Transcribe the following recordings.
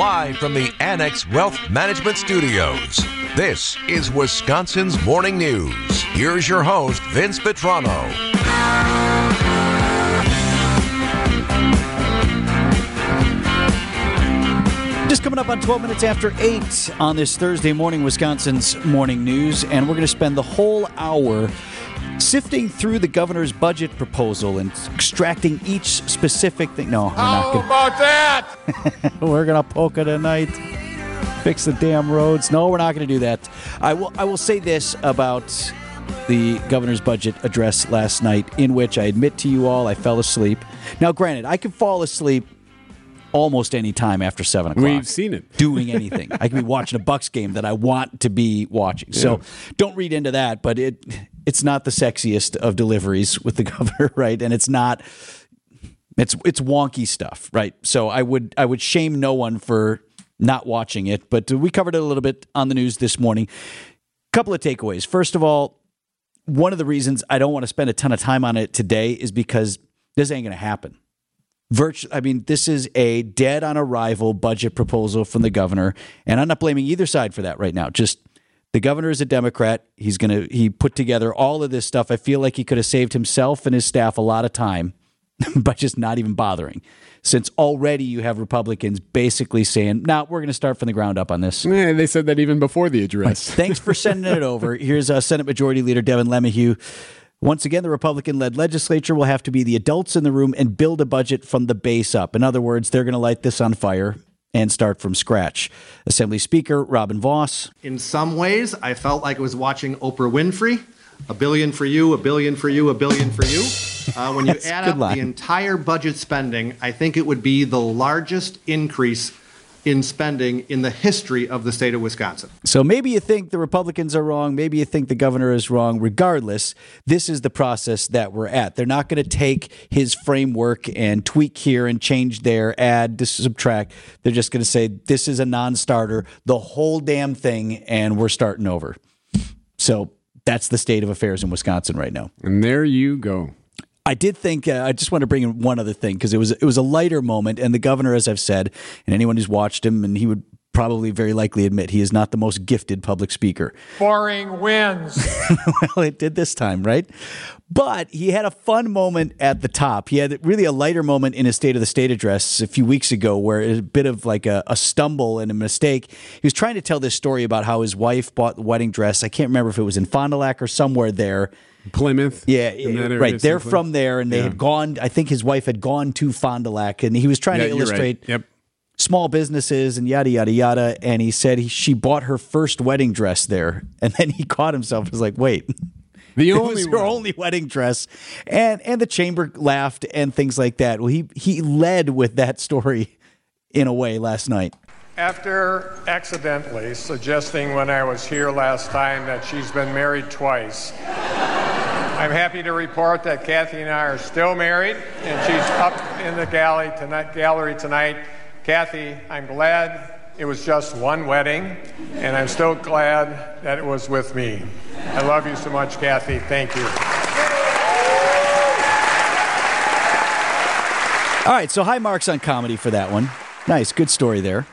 live from the Annex Wealth Management Studios. This is Wisconsin's Morning News. Here's your host, Vince Vitrano. Just coming up on 12 minutes after 8 on this Thursday morning, Wisconsin's Morning News, and we're going to spend the whole hour sifting through the governor's budget proposal and extracting each specific thing. No, we're not gonna, about that? we're going to poke it tonight. Fix the damn roads. No, we're not going to do that. I will. I will say this about the governor's budget address last night, in which I admit to you all I fell asleep. Now, granted, I can fall asleep almost any time after seven o'clock. We've seen it. doing anything. I can be watching a Bucks game that I want to be watching. So don't read into that. But it it's not the sexiest of deliveries with the governor, right? And it's not. It's it's wonky stuff, right? So I would I would shame no one for not watching it, but we covered it a little bit on the news this morning. Couple of takeaways. First of all, one of the reasons I don't want to spend a ton of time on it today is because this ain't going to happen. Virtu- I mean, this is a dead on arrival budget proposal from the governor, and I'm not blaming either side for that right now. Just the governor is a Democrat. He's gonna he put together all of this stuff. I feel like he could have saved himself and his staff a lot of time by just not even bothering. Since already you have Republicans basically saying, "Now nah, we're going to start from the ground up on this." They said that even before the address. Thanks for sending it over. Here's uh, Senate Majority Leader Devin LeMahieu. Once again, the Republican led legislature will have to be the adults in the room and build a budget from the base up. In other words, they're going to light this on fire and start from scratch. Assembly Speaker Robin Vos. In some ways, I felt like I was watching Oprah Winfrey. A billion for you, a billion for you, a billion for you. Uh, when you add up line. the entire budget spending, I think it would be the largest increase in spending in the history of the state of Wisconsin. So maybe you think the Republicans are wrong. Maybe you think the governor is wrong. Regardless, this is the process that we're at. They're not going to take his framework and tweak here and change there, add, dis- subtract. They're just going to say, this is a non starter, the whole damn thing, and we're starting over. So that's the state of affairs in Wisconsin right now. And there you go. I did think uh, I just want to bring in one other thing because it was it was a lighter moment, and the governor, as I've said, and anyone who's watched him, and he would probably very likely admit he is not the most gifted public speaker. Boring wins. well, it did this time, right? But he had a fun moment at the top. He had really a lighter moment in his State of the State address a few weeks ago where it was a bit of like a, a stumble and a mistake. He was trying to tell this story about how his wife bought the wedding dress. I can't remember if it was in Fond du Lac or somewhere there. Plymouth. Yeah, in that area right. They're simply. from there, and they Yeah. had gone. I think his wife had gone to Fond du Lac, and he was trying Yeah, to you're right. illustrate Yep. small businesses and yada yada yada. And he said he, she bought her first wedding dress there, and then he caught himself. He was like, "Wait, The it only was her one. only wedding dress," and and the chamber laughed and things like that. Well, he he led with that story in a way last night. After accidentally suggesting when I was here last time that she's been married twice, I'm happy to report that Kathy and I are still married, and she's up in the galley tonight, gallery tonight. Kathy, I'm glad it was just one wedding, and I'm still glad that it was with me. I love you so much, Kathy. Thank you. All right, so high marks on comedy for that one. Nice, good story there.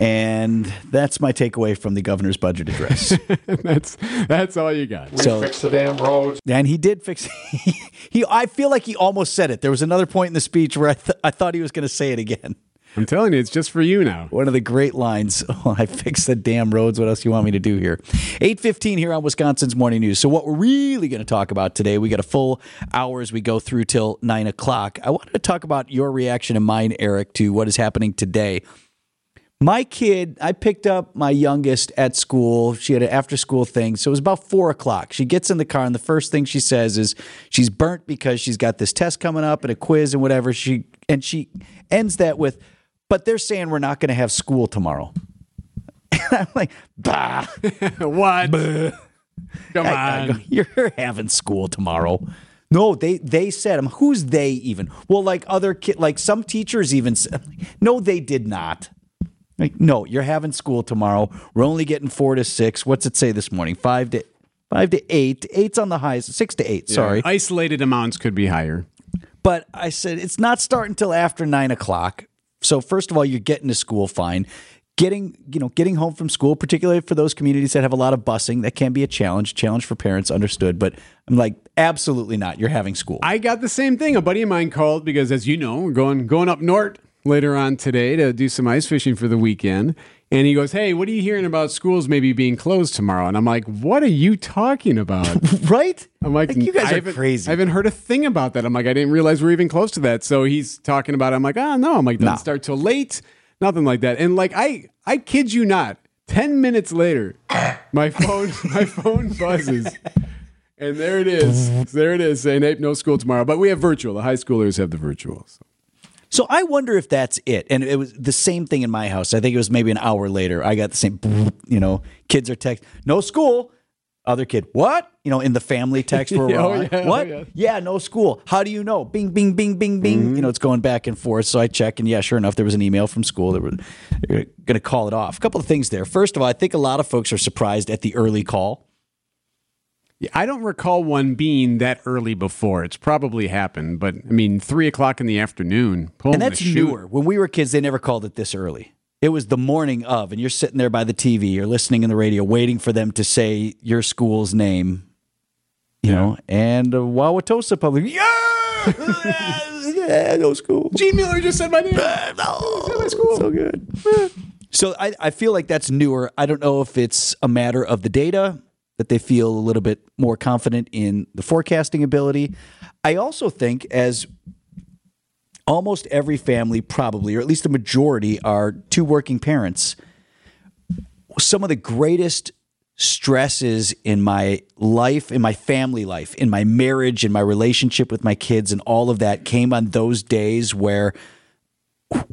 And that's my takeaway from the governor's budget address. that's that's all you got. so Fix the damn roads. And he did fix. he, I feel like he almost said it. There was another point in the speech where I, th- I thought he was going to say it again. I'm telling you, it's just for you now. One of the great lines. Oh, I fixed the damn roads. What else do you want me to do here? Eight fifteen here on Wisconsin's Morning News. So what we're really going to talk about today? We got a full hour as we go through till nine o'clock. I wanted to talk about your reaction and mine, Eric, to what is happening today. My kid, I picked up my youngest at school. She had an after school thing. So it was about four o'clock. She gets in the car, and the first thing she says is she's burnt because she's got this test coming up and a quiz and whatever. She and she ends that with, but they're saying we're not going to have school tomorrow. And I'm like, bah. what? Come I- I go, on. You're having school tomorrow. No, they they said, um, who's they even? Well, like other kid, like some teachers even said, no, they did not. Like, no, you're having school tomorrow. We're only getting four to six. What's it say this morning? Five to five to eight. Eight's on the highest. Six to eight. Sorry, Isolated amounts could be higher. but I said it's not starting until after nine o'clock. So first of all, you're getting to school fine. Getting, you know, getting home from school, particularly for those communities that have a lot of busing, that can be a challenge. Challenge for parents, understood. But I'm like, absolutely not. You're having school. I got the same thing. A buddy of mine called because, as you know, we're going going up north later on today to do some ice fishing for the weekend. And he goes, "Hey, what are you hearing about schools maybe being closed tomorrow?" And I'm like, "What are you talking about?" right? I'm like, you guys I are haven't- crazy. I haven't heard a thing about that. I'm like, I didn't realize we're even close to that. So he's talking about. It. I'm like, oh no. I'm like, doesn't No. start till late. Nothing like that. And like, I I kid you not. Ten minutes later, my phone my phone buzzes. And there it is. There it is saying, hey, no school tomorrow. But we have virtual. The high schoolers have the virtual. So. So I wonder if that's it. And it was the same thing in my house. I think it was maybe an hour later. I got the same, you know, kids are text, no school. Other kid, what? You know, in the family text where we're Oh, yeah, oh, what? yeah. yeah. no school. How do you know? Bing, bing, bing, bing, bing. Mm-hmm. You know, it's going back and forth. So I check, and yeah, sure enough, there was an email from school that were going to call it off. A couple of things there. First of all, I think a lot of folks are surprised at the early call. Yeah, I don't recall one being that early before. It's probably happened, but I mean, three o'clock in the afternoon. And that's newer. When we were kids, they never called it this early. It was the morning of, and you're sitting there by the TV, you're listening in the radio, waiting for them to say your school's name, you know, and uh, Wauwatosa Public, yeah, yeah, no school. Gene Miller just said my name. no, school. so good. So I, I feel like that's newer. I don't know if it's a matter of the data that they feel a little bit more confident in the forecasting ability. I also think as almost every family probably or at least the majority are two working parents some of the greatest stresses in my life in my family life in my marriage in my relationship with my kids and all of that came on those days where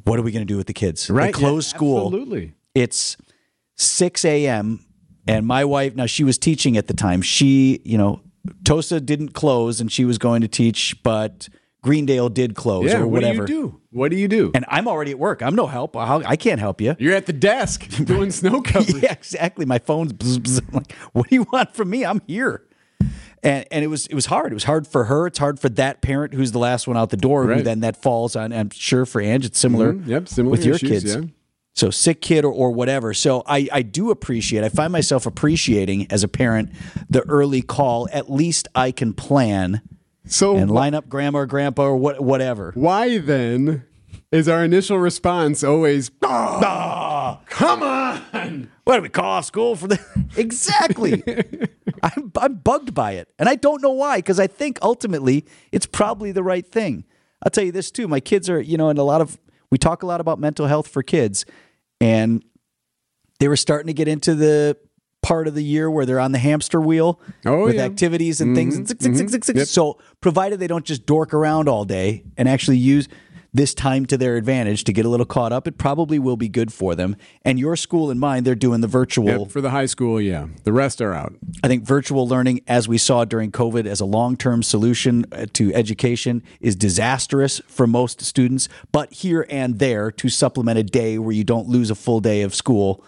what are we going to do with the kids Right, they close yeah, school absolutely. it's 6 a.m. and my wife now she was teaching at the time. She you know tosa didn't close and she was going to teach but greendale did close Yeah, or what whatever do you do? What do you do? and i'm already at work. I'm no help. I can't help you You're at the desk doing snow coverage. yeah exactly. My phone's bzz, bzz. Like what do you want from me? I'm here. And and it was it was hard. It was hard for her. It's hard for that parent who's the last one out the door who then that falls on i'm sure for ange. It's similar Mhm. Yep, similar with your issues, kids. yeah. So sick kid or, or whatever. So I, I do appreciate, I find myself appreciating as a parent the early call. At least I can plan So and line up grandma or grandpa or what, whatever. why then is our initial response always, "Ah, come on? What do we call off school for the? exactly. I'm, I'm bugged by it. And I don't know why, because I think ultimately it's probably the right thing. I'll tell you this too. My kids are, you know, in a lot of, we talk a lot about mental health for kids. And they were starting to get into the part of the year where they're on the hamster wheel Oh, with yeah. activities and things. Zick, zick, zick, zick, zick. Yep. So, provided they don't just dork around all day and actually use this time to their advantage to get a little caught up, it probably will be good for them. And your school and mine, they're doing the virtual. Yep, for the high school, yeah. The rest are out. I think virtual learning, as we saw during COVID, as a long term solution uh, to education, is disastrous for most students. But here and there, to supplement a day where you don't lose a full day of school,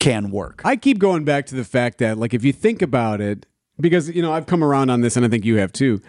can work. I keep going back to the fact that, like, if you think about it, because, you know, I've come around on this and I think you have too.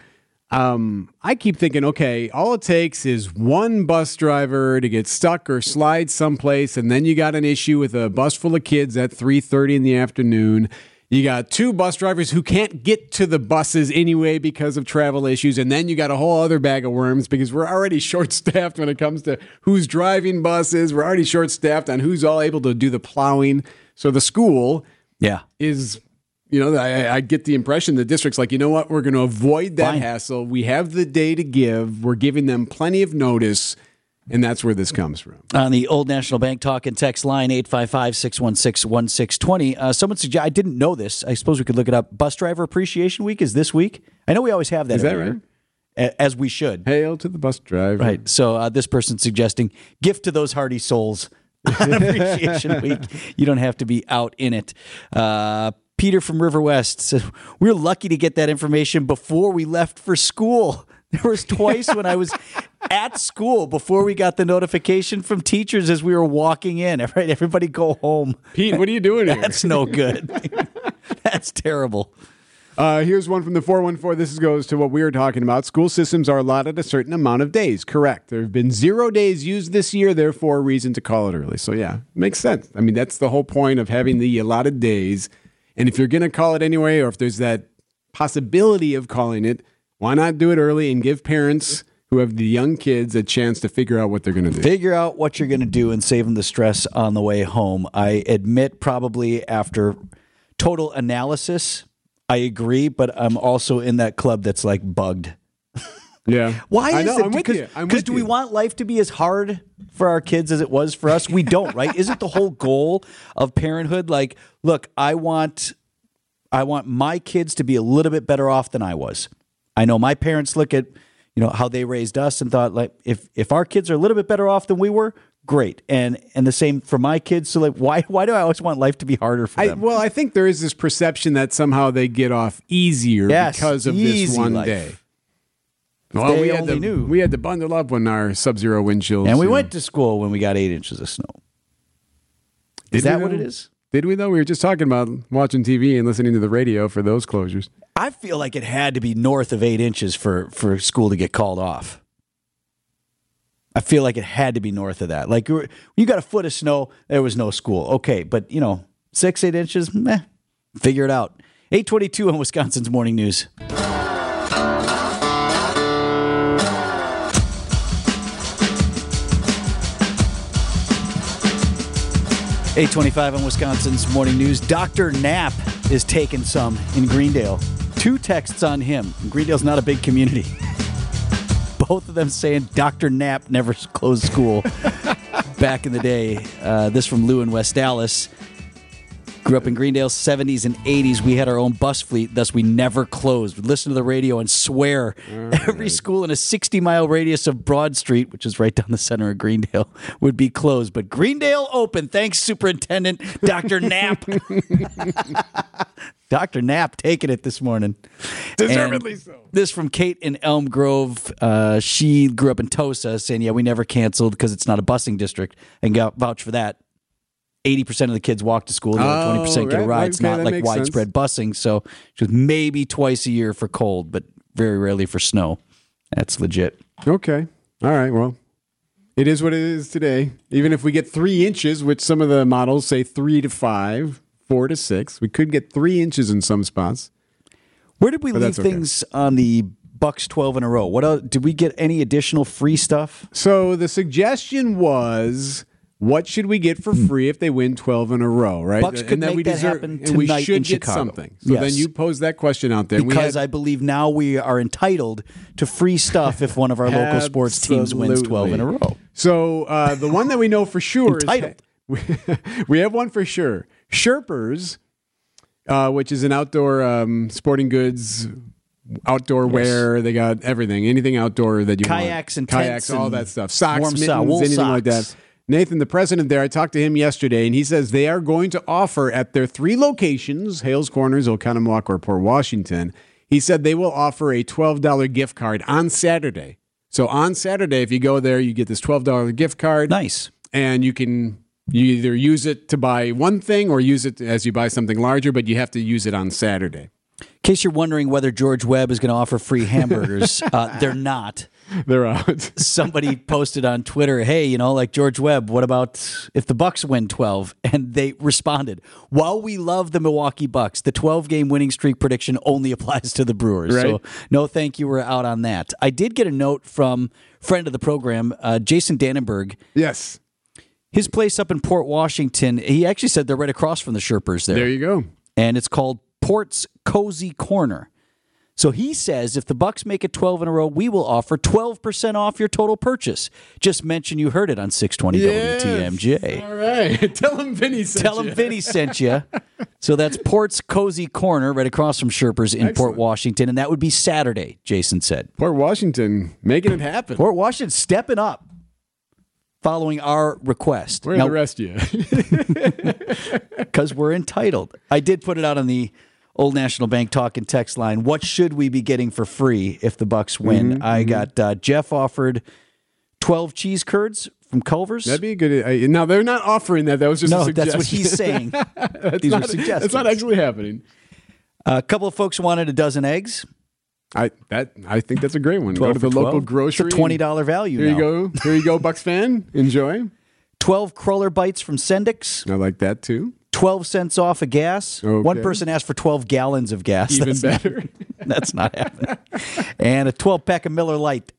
Um, I keep thinking, okay, all it takes is one bus driver to get stuck or slide someplace, and then you got an issue with a bus full of kids at 3:30 in the afternoon. You got two bus drivers who can't get to the buses anyway because of travel issues, and then you got a whole other bag of worms because we're already short-staffed when it comes to who's driving buses. We're already short-staffed on who's all able to do the plowing. So the school Yeah. is you know I, I get the impression the district's like you know what we're going to avoid that Fine. hassle we have the day to give we're giving them plenty of notice and that's where this comes from On the Old National Bank talk and text line 855 616 1620, uh, someone suggested, I didn't know this. I suppose we could look it up. Bus Driver Appreciation Week is this week. I know we always have that. Is that right? year, As we should. hail to the bus driver Right. So uh, this person's suggesting gift to those hardy souls on Appreciation Week. You don't have to be out in it. Uh, Peter from River West said, We're lucky to get that information before we left for school. There was twice when I was at school before we got the notification from teachers as we were walking in. Right, everybody go home. pete what are you doing here That's no good. That's terrible. Uh, here's one from the 414. This goes to what we were talking about. School systems are allotted a certain amount of days. Correct. There have been zero days used this year, therefore, a reason to call it early. So, yeah, makes sense. I mean, that's the whole point of having the allotted days. And if you're going to call it anyway, or if there's that possibility of calling it, why not do it early and give parents who have the young kids a chance to figure out what they're going to do? Figure out what you're going to do and save them the stress on the way home. I admit, probably after total analysis, I agree, but I'm also in that club that's like bugged. Yeah. Why is I know, it? I'm with because you. I'm with do we want life to be as hard for our kids as it was for us? We don't, right? Isn't the whole goal of parenthood like, look, I want I want my kids to be a little bit better off than I was. I know my parents look at, you know, how they raised us and thought like if if our kids are a little bit better off than we were, great. And and the same for my kids. So like why why do I always want life to be harder for I, them? well, I think there is this perception that somehow they get off easier Yes, because of this one life. day. They we had to, knew. we had to bundle up when our sub-zero wind chills. and we know. went to school when we got eight inches of snow. Is Did we that what though? it is? Did we though? We were just talking about watching TV and listening to the radio for those closures. I feel like it had to be north of eight inches for for school to get called off. I feel like it had to be north of that. Like you you got a foot of snow, there was no school. Okay, but you know, six eight inches, meh. Figure it out. Eight twenty two on Wisconsin's morning news. Eight twenty-five on Wisconsin's morning news. Doctor Knapp is taking some in Greendale. Two texts on him. Greendale's not a big community. Both of them saying Doctor Knapp never closed school back in the day. Uh, this from Lou in West Allis. Grew up in Greendale, 70s and 80s. We had our own bus fleet, thus we never closed. We'd listen to the radio and swear every school in a 60 mile radius of Broad Street, which is right down the center of Greendale, would be closed. But Greendale open. Thanks, Superintendent Dr. Knapp. Dr. Knapp taking it this morning. Deservedly And so. This from Kate in Elm Grove. Uh, she grew up in Tosa, saying, "Yeah, we never canceled because it's not a busing district," and got vouch for that. Eighty percent of the kids walk to school. The other Oh, twenty percent get a ride. right, It's okay, not like makes sense. widespread busing. So was maybe twice a year for cold, but very rarely for snow. That's legit. Okay. All right. Well, it is what it is today. Even if we get three inches, which some of the models say three to five, four to six, we could get three inches in some spots. Where did we But leave okay. things on the Bucks twelve in a row? What else, did we get? Any additional free stuff? So the suggestion was. What should we get for free if they win 12 in a row, right? Hmm. Bucks could and make we that deserve, happen and we tonight should in get Chicago. something. So Yes. then you pose that question out there. Because had- I believe now we are entitled to free stuff if one of our local sports teams wins twelve in a row. So uh, the one that we know for sure Entitled. is we have one for sure. Sherpers, uh, which is an outdoor um, sporting goods, outdoor wear. They got everything, anything outdoor that you Kayaks want. and kayaks, tents all and that stuff, socks, warm mittens, anything like that. Nathan, the president there, I talked to him yesterday, and he says they are going to offer at their three locations Hales Corners, Oconomowoc, or Port Washington. He said they will offer a $12 gift card on Saturday. So on Saturday, if you go there, you get this $12 gift card Nice. and you can you either use it to buy one thing or use it as you buy something larger, but you have to use it on Saturday. In case you're wondering whether George Webb is going to offer free hamburgers, uh, they're not. They're out. Somebody posted on Twitter, "Hey, you know, like George Webb, what about if the Bucks win 12?" And they responded, "While we love the Milwaukee Bucks, the 12-game winning streak prediction only applies to the Brewers. So, no, thank you. We're out on that." I did get a note from friend of the program, uh, Jason Dannenberg. yes. His place up in Port Washington. He actually said they're right across from the Sherpers there. There you go. and it's called Port's Cozy Corner. So he says if the Bucks make it 12 in a row, we will offer 12% off your total purchase. Just mention you heard it on 620 WTMJ. All right. Tell him Vinny sent you. Tell you. him Vinny sent you. So that's Port's Cozy Corner right across from Sherpers in Port Washington. And that would be Saturday, Jason said. Port Washington making it happen. Port Washington stepping up following our request. Where Now- the rest of you? because we're entitled. I did put it out on the Old National Bank talk and text line. What should we be getting for free if the Bucks win? Mm-hmm, I got uh, Jeff offered twelve cheese curds from Culver's. That'd be a good. I, now they're not offering that. That was just a no, suggestion. that's what he's saying. These not, are suggestions. That's not actually happening. A couple of folks wanted a dozen eggs. I that I think that's a great one. Go 12 to the for local 12. grocery. It's a $20 value Here you go. Here you go, Bucks fan. Enjoy. 12 cruller bites from Sendik's. I like that too. 12 cents off of gas. Okay. One person asked for 12 gallons of gas. Even that's not- better. that's not happening. and a 12 pack of Miller Lite.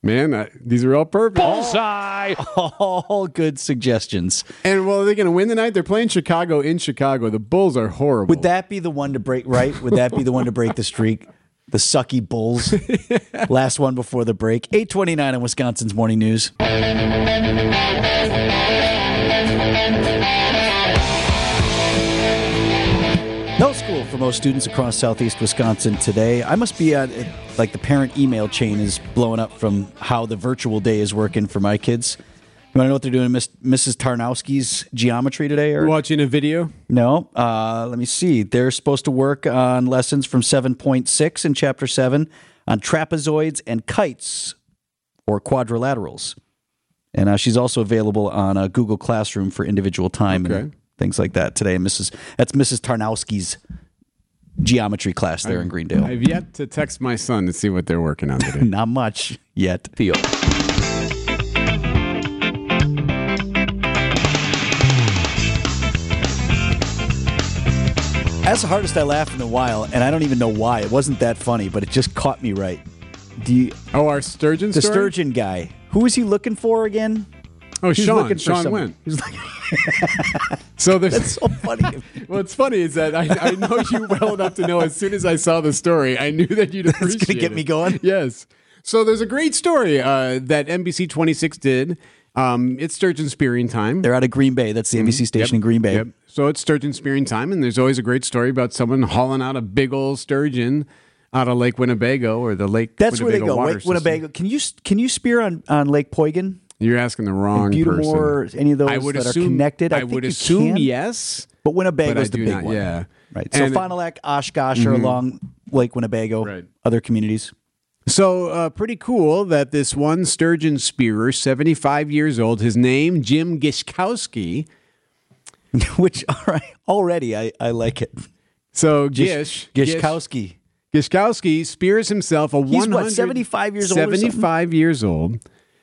Man, I, these are all perfect. Bullseye. All good suggestions. And well, are they're going to win the night. They're playing Chicago in Chicago. The Bulls are horrible. Would that be the one to break, right? Would that be the one to break the streak? The sucky Bulls. Last one before the break. 829 on Wisconsin's Morning News. No school for most students across southeast Wisconsin today. I must be at like the parent email chain is blowing up from how the virtual day is working for my kids. You want to know what they're doing, Miss, Mrs. Tarnowski's geometry today? Or watching a video? no, uh, let me see. They're supposed to work on lessons from 7.6 in Chapter 7 on trapezoids and kites or quadrilaterals. And uh, she's also available on uh, Google Classroom for individual time and things like that today. Mrs. That's Mrs. Tarnowski's geometry class there in Greendale. I've yet to text my son to see what they're working on today. Not much yet. Theo. That's the hardest I laughed in a while, and I don't even know why. It wasn't that funny, but it just caught me right. Do you, oh, our sturgeon the story? sturgeon guy? Who was he looking for again? Oh, He's Sean. looking for Sean some- went. He's like, So there's that's so funny. What's funny is that I, I know you well enough to know as soon as I saw the story, I knew that you'd appreciate gonna get it. me going? Yes. So there's a great story uh, that NBC 26 did. Um, it's sturgeon spearing time. They're out of Green Bay. That's the NBC station in Green Bay. Yep. So it's sturgeon spearing time, and there's always a great story about someone hauling out a big old sturgeon out of Lake Winnebago or the Lake. That's where they go. Water Winnebago. System. Can you can you spear on, on Lake Poygan? You're asking the wrong Butte des Morts, person. any of those I would that are connected? I I, think would assume can. yes. But Winnebago's But I the big not, one. yeah. Right. So And- Fond du Lac, Oshkosh are along Lake Winnebago. Right. Other communities. So uh, pretty cool that this one sturgeon spearer, 75 years old, his name Jim Gishkowski. Which all right, already I, I like it. So Gish Gishkowski. Gishkowski spears himself a He's 100 what, 75 years old 75 years old.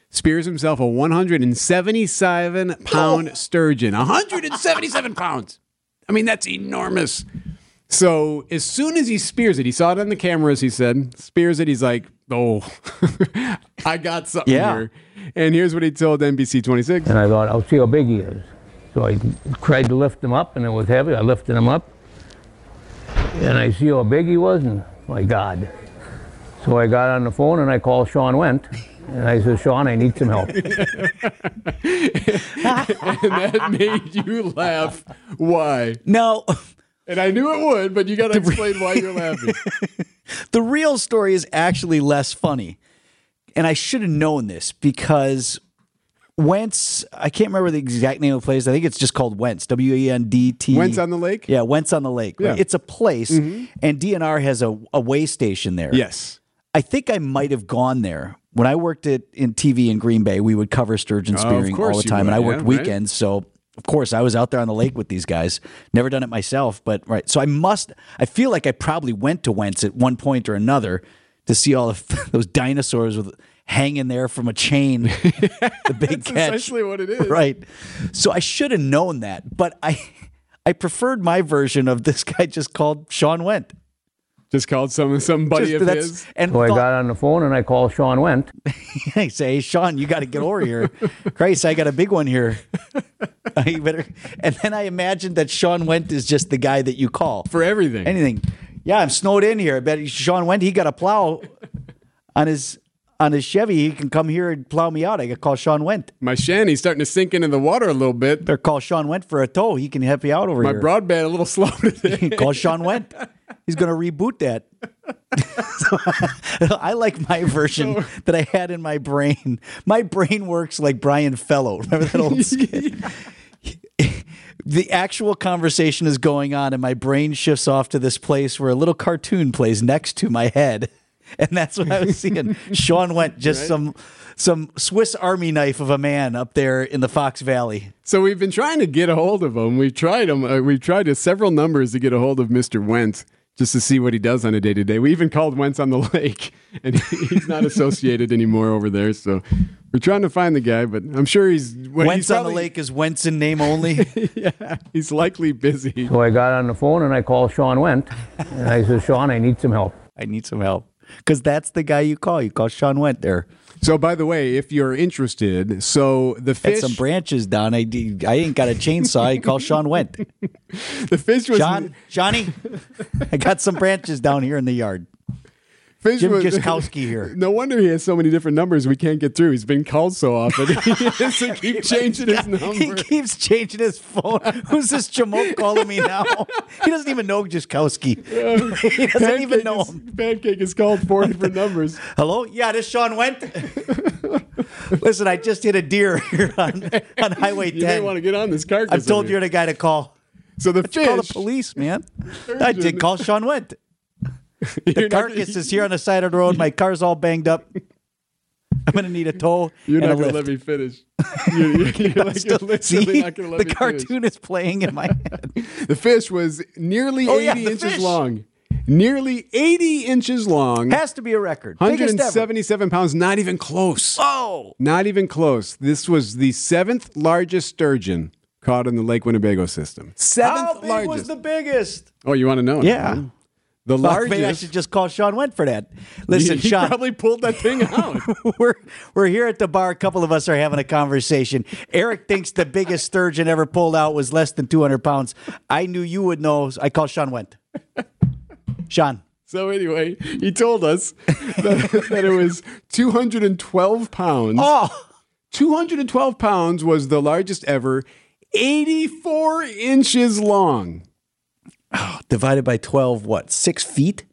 Spears himself a 177 pound sturgeon. 177 pounds. I mean, that's enormous. So as soon as he spears it, he saw it on the cameras. He said, "Spears it." He's like, "Oh, I got something Yeah. here." And here's what he told NBC 26. And I thought, I'll see how big he is. So I tried to lift him up, and it was heavy. I lifted him up, and I see how big he was, and my God. So I got on the phone and I called Shawn Wendt, and I said, Sean, I need some help. and that made you laugh. Why? No, And I knew it would, but you got to explain why you're laughing. the real story is actually less funny. And I should have known this because Wendt's, I can't remember the exact name of the place. I think it's just called Wendt's, W E N D T. Wendt's on the lake? Yeah, Wendt's on the lake. Yeah. Mm-hmm. It's a place, and DNR has a, a way station there. Yes. I think I might have gone there when I worked at in TV in Green Bay. We would cover sturgeon Oh, spearing all the time, and I worked yeah, right. weekends, so of course I was out there on the lake with these guys. Never done it myself, but right. So I must. I feel like I probably went to Wendt's at one point or another to see all of those dinosaurs with hanging there from a chain. the big That's catch. essentially what it is. Right. So I should have known that, but I I preferred my version of this guy just called Shawn Wendt. Just called some somebody Just- of that's- his. and So I got on the phone and I called Shawn Wendt. I say, hey, Sean, you got to get over here. Christ, I got a big one here. you better. And then I imagined that Shawn Wendt is just the guy that you call For everything. anything. Yeah, I'm snowed in here. I bet Shawn Wendt. He got a plow on his on his Chevy. He can come here and plow me out. I got call Shawn Wendt. My shanty's starting to sink into the water a little bit. Better call Shawn Wendt for a tow. He can help you out over My here. My broadband a little slow today. call Shawn Wendt. He's going to reboot that. So, I like my version that I had in my brain. My brain works like Brian Fellow. Remember that old skit? the actual conversation is going on, and my brain shifts off to this place where a little cartoon plays next to my head. and that's what I was seeing. Sean went just some some Swiss Army knife of a man up there in the Fox Valley. So we've been trying to get a hold of him. We've tried him. Uh, we've tried uh, several numbers to get a hold of Mr. Wentz just to see what he does on a day to day. We even called Wendt's on the lake, and he's not associated anymore over there. So we're trying to find the guy, but I'm sure he's well, Wendt's he's on the lake is Wendt's in name only. yeah, he's likely busy. So I got on the phone and I called Shawn Wendt, and I said, Sean, I need some help. I need some help because that's the guy you call. You call Shawn Wendt there. So, by the way, if you're interested, so the fish, some branches down. I, I ain't got a chainsaw. You call Shawn Wendt. the fish was John, Johnny, I got some branches down here in the yard. Fish Jim was, here. No wonder he has so many different numbers we can't get through. He's been called so often. he has to keep changing his number. He keeps changing his phone. Who's this Jamoke calling me now? He doesn't even know Giskowski. he doesn't even know is, him. Pancake is called four different numbers. Hello? Yeah, this Shawn Wendt. Listen, I just hit a deer here on, on Highway You may 10. want to get on this carcass. I've told you're the guy to call. So the fish. Call the police, man. I did call Shawn Wendt. The carcass is here on the side of the road. My car's all banged up. I'm going to need a tow You're and not a going to lift. let me finish. You're, you're, you're like, Still- you're literally see, not going to let the cartoon is playing in my head. The fish was nearly Oh, 80 yeah, inches fish. long. Nearly 80 inches long. Has to be a record. Biggest ever. 177 pounds. Not even close. Oh, Not even close. This was the seventh largest sturgeon caught in the Lake Winnebago system. Seventh how big largest. was the biggest? oh, you want to know? Yeah. The Well, largest. Maybe I should just call Shawn Wendt for that. Listen, he Sean, probably pulled that thing out. we're we're here at the bar. A couple of us are having a conversation. Eric thinks the biggest sturgeon ever pulled out was less than 200 pounds. I knew you would know. I called Shawn Wendt. Sean, so anyway, he told us that, that it was 212 pounds. oh, 212 pounds was the largest ever. 84 inches long. divided by 12, what? Six feet?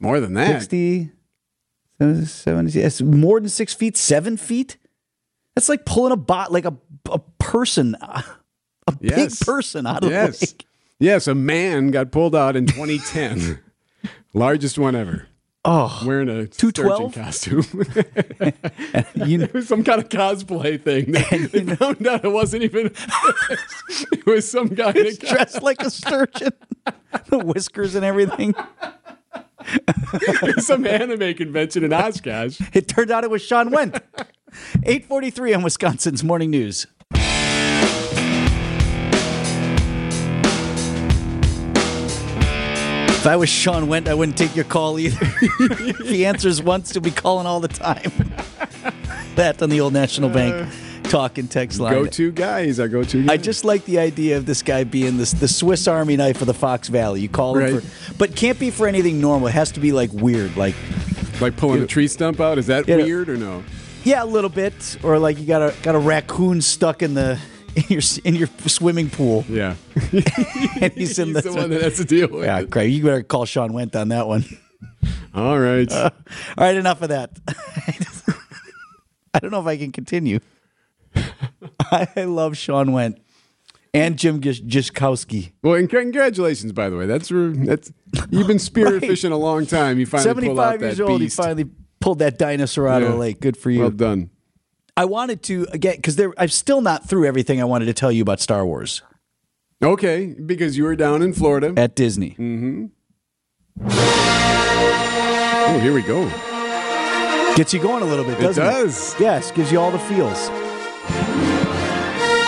More than that. 60, 70, yes, more than six feet, seven feet. That's like pulling a bot, like a, a person, a big person out of Yes. the lake. Yes, a man got pulled out in 2010. Largest one ever. Oh, Wearing a 212? sturgeon costume. you know, It was some kind of cosplay thing. They, they found out it wasn't even. it was some guy in a he's dressed like a sturgeon, the whiskers and everything. some anime convention in Oshkosh. It turned out it was Shawn Wendt. 843 on Wisconsin's Morning News. If I was Shawn Wendt, I wouldn't take your call either. if he answers once, he'll be calling all the time. that on the old National Bank talk and text line. Go to guy. He's our go to guy. I just like the idea of this guy being this the Swiss Army knife of the Fox Valley. You call him for, but can't be for anything normal. It has to be like weird, like like pulling a tree stump out. Is that weird or no? Yeah, a little bit, or like you got a got a raccoon stuck in the in your in your swimming pool, Yeah. and he's in He's the. the one that has to deal with yeah, it. Craig, you better call Shawn Wendt on that one. All right. All right, enough of that. I don't know if I can continue. I love Shawn Wendt and Jim Giskowski. well, and congratulations, by the way. That's that's you've been spear Right. fishing a long time. You finally Seventy-five that years old, beast. he finally pulled that dinosaur out of the lake. Good for you. Well done. I wanted to again because there. I'm still not through everything I wanted to tell you about Star Wars Okay, because you were down in Florida. at Disney. Mm. Hmm. Oh, here we go. Gets you going a little bit, It doesn't it? does. Yes, gives you all the feels.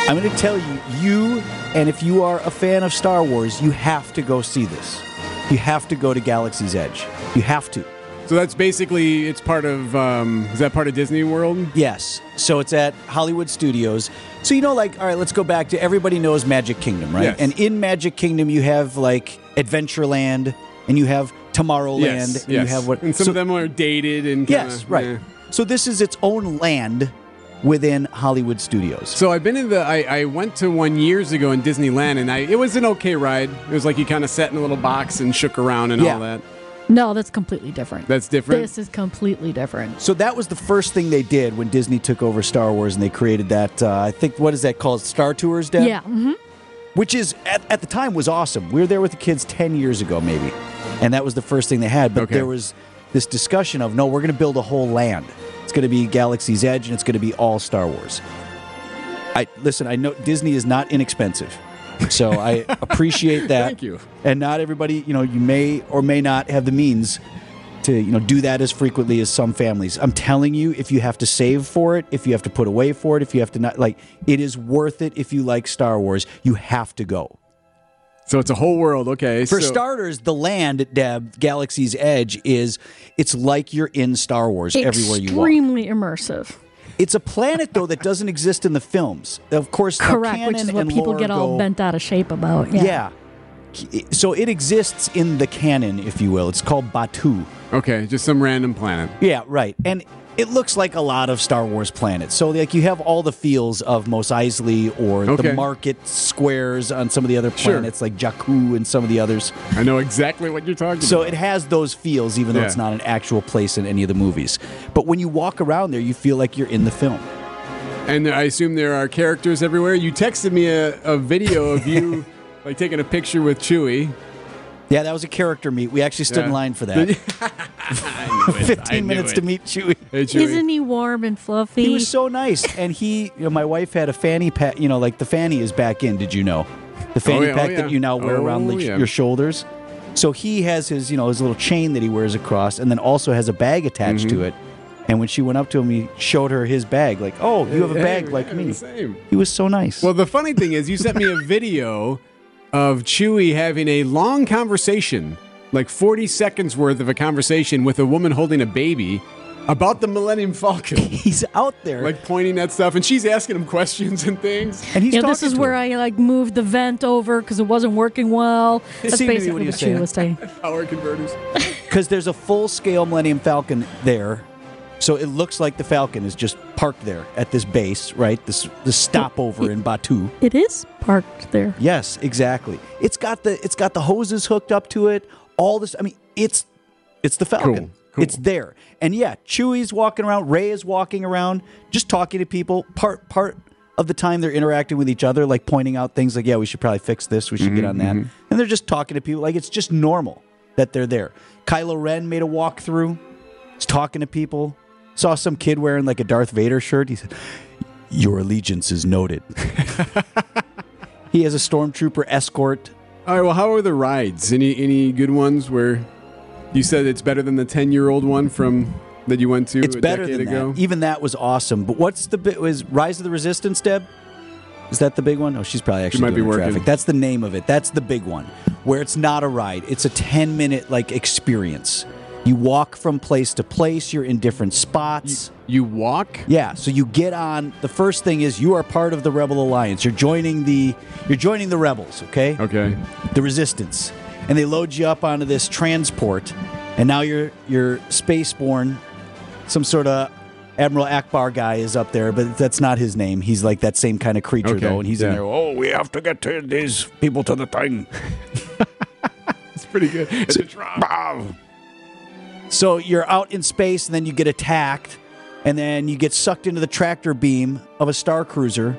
I'm going to tell you, you, and if you are a fan of Star Wars, you have to go see this. You have to go to Galaxy's Edge. You have to. So that's basically it's part of. Um, is that part of Disney World? Yes. So it's at Hollywood Studios. So you know, like, all right, let's go back to everybody knows Magic Kingdom, right? Yes. And in Magic Kingdom, you have like Adventureland, and you have Tomorrowland, yes. and yes. you have what? And some so- of them are dated and kinda, Yes, right. eh. So this is its own land within Hollywood Studios. So I've been in the. I, I went to one years ago in Disneyland, and I it was an okay ride. It was like you kind of sat in a little box and shook around and Yeah. all that. No, that's completely different. That's different. This is completely different. So that was the first thing they did when Disney took over Star Wars and they created that. Uh, I think what is that called? Star Tours, Deb? Yeah. hmm Which is at, at the time was awesome. We were there with the kids ten years ago, maybe. and that was the first thing they had. But Okay. there was this discussion of no, we're going to build a whole land. It's going to be Galaxy's Edge, and it's going to be all Star Wars. I listen. I know Disney is not inexpensive, so I appreciate that. Thank you. And not everybody, you know, you may or may not have the means to, you know, do that as frequently as some families. I'm telling you, if you have to save for it, if you have to put away for it, if you have to not like, it is worth it. If you like Star Wars, you have to go. So it's a whole world. Okay. For so, starters, the land, Deb, Galaxy's Edge is it's like you're in Star Wars everywhere you walk. Extremely immersive. It's a planet though that doesn't exist in the films. Of course, now Correct, which is canon what and people lore get all go- bent out of shape about. Yeah. Yeah. So it exists in the canon, if you will. It's called Batuu. Okay, just some random planet. Yeah, right. And it looks like a lot of Star Wars planets. So like you have all the feels of Mos Eisley or Okay. the market squares on some of the other Sure. planets, like Jakku and some of the others. I know exactly what you're talking So about. So it has those feels, even though Yeah. it's not an actual place in any of the movies. But when you walk around there, you feel like you're in the film. And I assume there are characters everywhere. You texted me a, a video of you like taking a picture with Chewie. Yeah, that was a character meet. We actually stood in line for that. I 15 knew minutes it. to meet Chewie. Hey, Chewie. Isn't he warm and fluffy? He was so nice, and he, you know, my wife had a fanny pack. You know, like the fanny is back in. Did you know? The fanny yeah, oh, pack yeah. that you now wear around Oh, the, yeah. your shoulders. So he has his, you know, his little chain that he wears across, and then also has a bag attached Mm-hmm. to it. And when she went up to him, he showed her his bag. Like, oh, you have a Hey, bag like yeah, me. same. He was so nice. Well, the funny thing is, you sent me a video of Chewie having a long conversation, like 40 seconds worth of a conversation with a woman holding a baby about the Millennium Falcon. he's out there, like pointing at stuff, and she's asking him questions and things. and he's yeah, talking this is to where her. I like moved the vent over because it wasn't working well. It That's to be basically what he was she was saying. Power converters. because there's a full scale Millennium Falcon there. So it looks like the Falcon is just parked there at this base, right? This this stopover in Batuu. It is parked there. Yes, exactly. It's got the it's got the hoses hooked up to it. All this. I mean, it's it's the Falcon. Cool, cool. It's there. And yeah, Chewie's walking around. Rey is walking around, just talking to people. Part part of the time they're interacting with each other, like pointing out things like, "Yeah, we should probably fix this. We should get mm-hmm, on that." Mm-hmm. And they're just talking to people. Like it's just normal that they're there. Kylo Ren made a walkthrough. He's talking to people. Saw some kid wearing like a Darth Vader shirt. He said, "Your allegiance is noted." he has a stormtrooper escort. All right. Well, how are the rides? Any any good ones where you said it's better than the 10 year old one from that you went to It's a better decade than ago? that. Even that was awesome. But what's the bit? Was Rise of the Resistance, Deb? Is that the big one? Oh, she's probably actually might be doing her working. traffic. That's the name of it. That's the big one, where it's not a ride. It's a ten minute like experience. You walk from place to place. You're in different spots. You walk? Yeah, so you get on. The first thing is you are part of the Rebel Alliance. You're joining the you're joining the rebels, okay? Okay. The resistance. And they load you up onto this transport and now you're you're spaceborne. Some sort of Admiral Ackbar guy is up there, but that's not his name. He's like that same kind of creature Okay, though, and he's in there. Oh, we have to get to these people to the thing. It's pretty good. It's a drop. So you're out in space, and then you get attacked, and then you get sucked into the tractor beam of a star cruiser.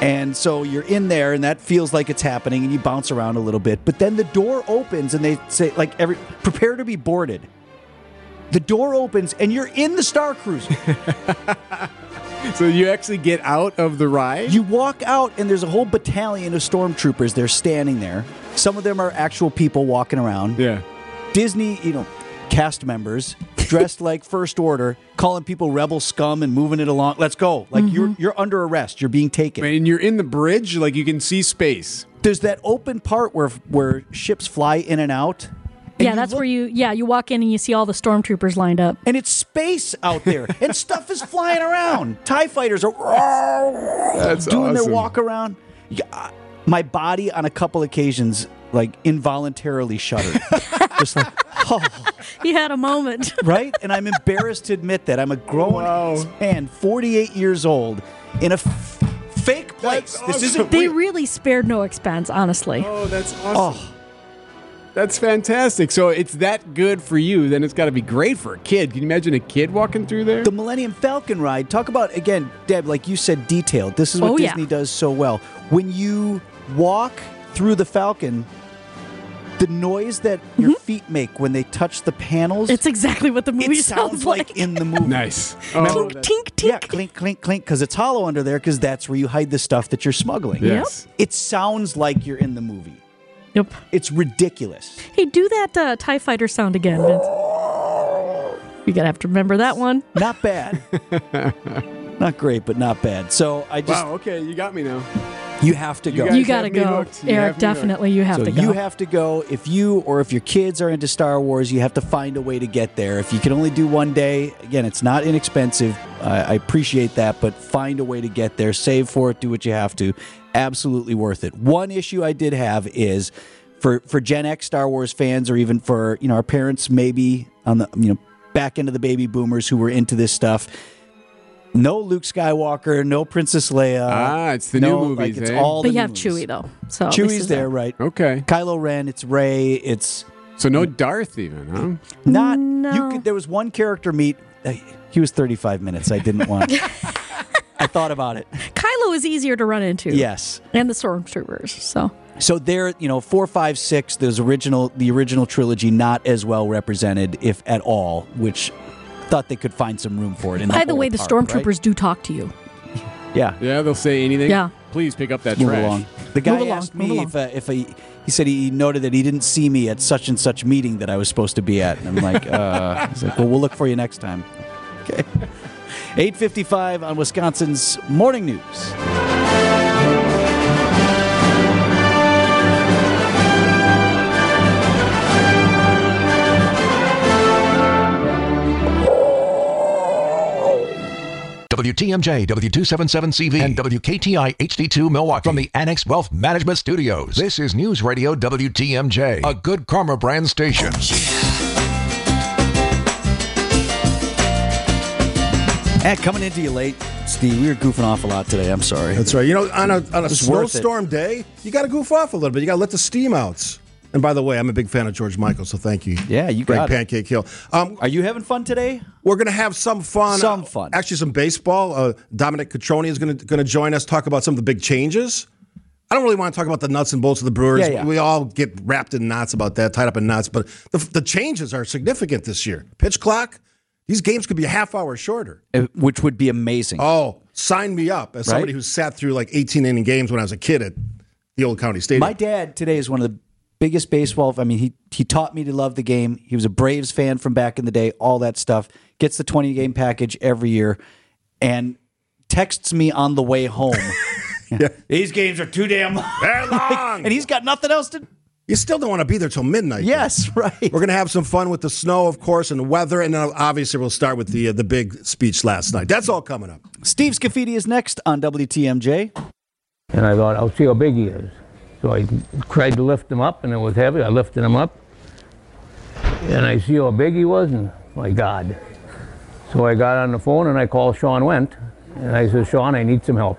And so you're in there, and that feels like it's happening, and you bounce around a little bit. But then the door opens, and they say, like, every prepare to be boarded. The door opens, and you're in the star cruiser. So you actually get out of the ride? You walk out, and there's a whole battalion of stormtroopers. They're standing there. Some of them are actual people walking around. yeah. Disney, you know, cast members dressed like First Order, calling people rebel scum and moving it along. Let's go! Like you're mm-hmm. you're under arrest. You're being taken. And you're in the bridge, like you can see space. There's that open part where where ships fly in and out. and yeah, that's look- where you. Yeah, you walk in and you see all the stormtroopers lined up. And it's space out there, and stuff is flying around. Tie fighters are That's doing their walk around. Yeah, uh, my body on a couple occasions, like involuntarily shuddered, just like oh. He had a moment. right? And I'm embarrassed to admit that I'm a grown Wow. man, 48 years old, in a f- fake place. That's This isn't they real. really spared no expense, honestly. Oh, that's oh. awesome. Oh, That's fantastic. So it's that good for you, then it's got to be great for a kid. Can you imagine a kid walking through there? the Millennium Falcon ride. Talk about again, Deb. Like you said, detailed. This is what Oh, yeah. Disney does so well. When you walk through the Falcon, The noise that your feet make when they touch the panels. It's exactly what the it movie sounds sounds like like. in the movie. Nice. Remember- Oh, Tink, tink, tink. Yeah, clink, clink, clink, because it's hollow under there, because that's where you hide the stuff that you're smuggling. yes. It sounds like you're in the movie. Yep. It's ridiculous. Hey, do that uh, TIE fighter sound again, Vince. You gotta have to remember that one. Not bad. not great, but not bad. So I just Wow. Okay, you got me now. You have to go. guys You gotta go. hooked. You Eric, me definitely you have so to go. you have to go. If you or if your kids are into Star Wars, you have to find a way to get there. If you can only do one day, again, it's not inexpensive. I I appreciate that, but find a way to get there. Save for it. Do what you have to. Absolutely worth it. One issue I did have is for for Gen X Star Wars fans, or even for you know our parents, maybe on the you know back into the baby boomers who were into this stuff. No Luke Skywalker, no Princess Leia. Ah, it's the new no, movies, Like it's eh? all but the you have movies. Chewie though, so Chewie's it's there, right? Okay. Kylo Ren, it's Rey, it's So no Darth even, huh? not. You could. There was one character meet. uh, He was 35 minutes. I didn't want. I thought about it. Kylo is easier to run into. Yes. and the stormtroopers. So So there, you know, four, five, six. Those original, the original trilogy, not as well represented, if at all. Which thought they could find some room for it. In by the whole way, the park, stormtroopers right? do talk to you. Yeah. Yeah, they'll say anything. Yeah. Please pick up that Move trash. along. The guy Move along, asked move me along. if uh, if he, he said he noted that he didn't see me at such and such meeting that I was supposed to be at, and I'm like, uh, he's like, well, we'll look for you next time. Okay. 8:55 on Wisconsin's morning news. WTMJ, W277CV, and WKTI HD2 Milwaukee from the Annex Wealth Management Studios. This is News Radio WTMJ, a good karma brand station. Eh, coming into you late, Steve. We were goofing off a lot today. I'm sorry. That's right. You know, on a on a was worth it. snowstorm day, you got to goof off a little bit. You got to let the steam out. And by the way, I'm a big fan of George Michael, so thank you. Yeah, you Greg got it. Pancake Hill. Um, Are you having fun today? we're going to have some fun. Some fun. Actually, some baseball. Uh, Dominic Cotroneo is going to join us. Talk about some of the big changes. I don't really want to talk about the nuts and bolts of the Brewers. Yeah, yeah. We all get wrapped in knots about that, tied up in knots. But the, the changes are significant this year. Pitch clock. These games could be a half hour shorter. Uh, Which would be amazing. Oh, sign me up as somebody who sat through like 18 inning games when I was a kid at the old county stadium. My dad today is one of the biggest baseball. I mean, he he taught me to love the game. He was a Braves fan from back in the day. All that stuff. Gets the twenty game package every year, and texts me on the way home. These games are too damn long, They're long. and he's got nothing else to. You still don't want to be there till midnight. though. Yes, right. We're going to have some fun with the snow, of course, and the weather, and then obviously we'll start with the uh, the big speech last night. That's all coming up. Steve Scafidi is next on WTMJ. And I thought, I'll see how big he is. So I tried to lift him up, and it was heavy. I lifted him up, and I see how big he was, and my God. So I got on the phone and I called Shawn Wendt, and I said, Shawn, I need some help.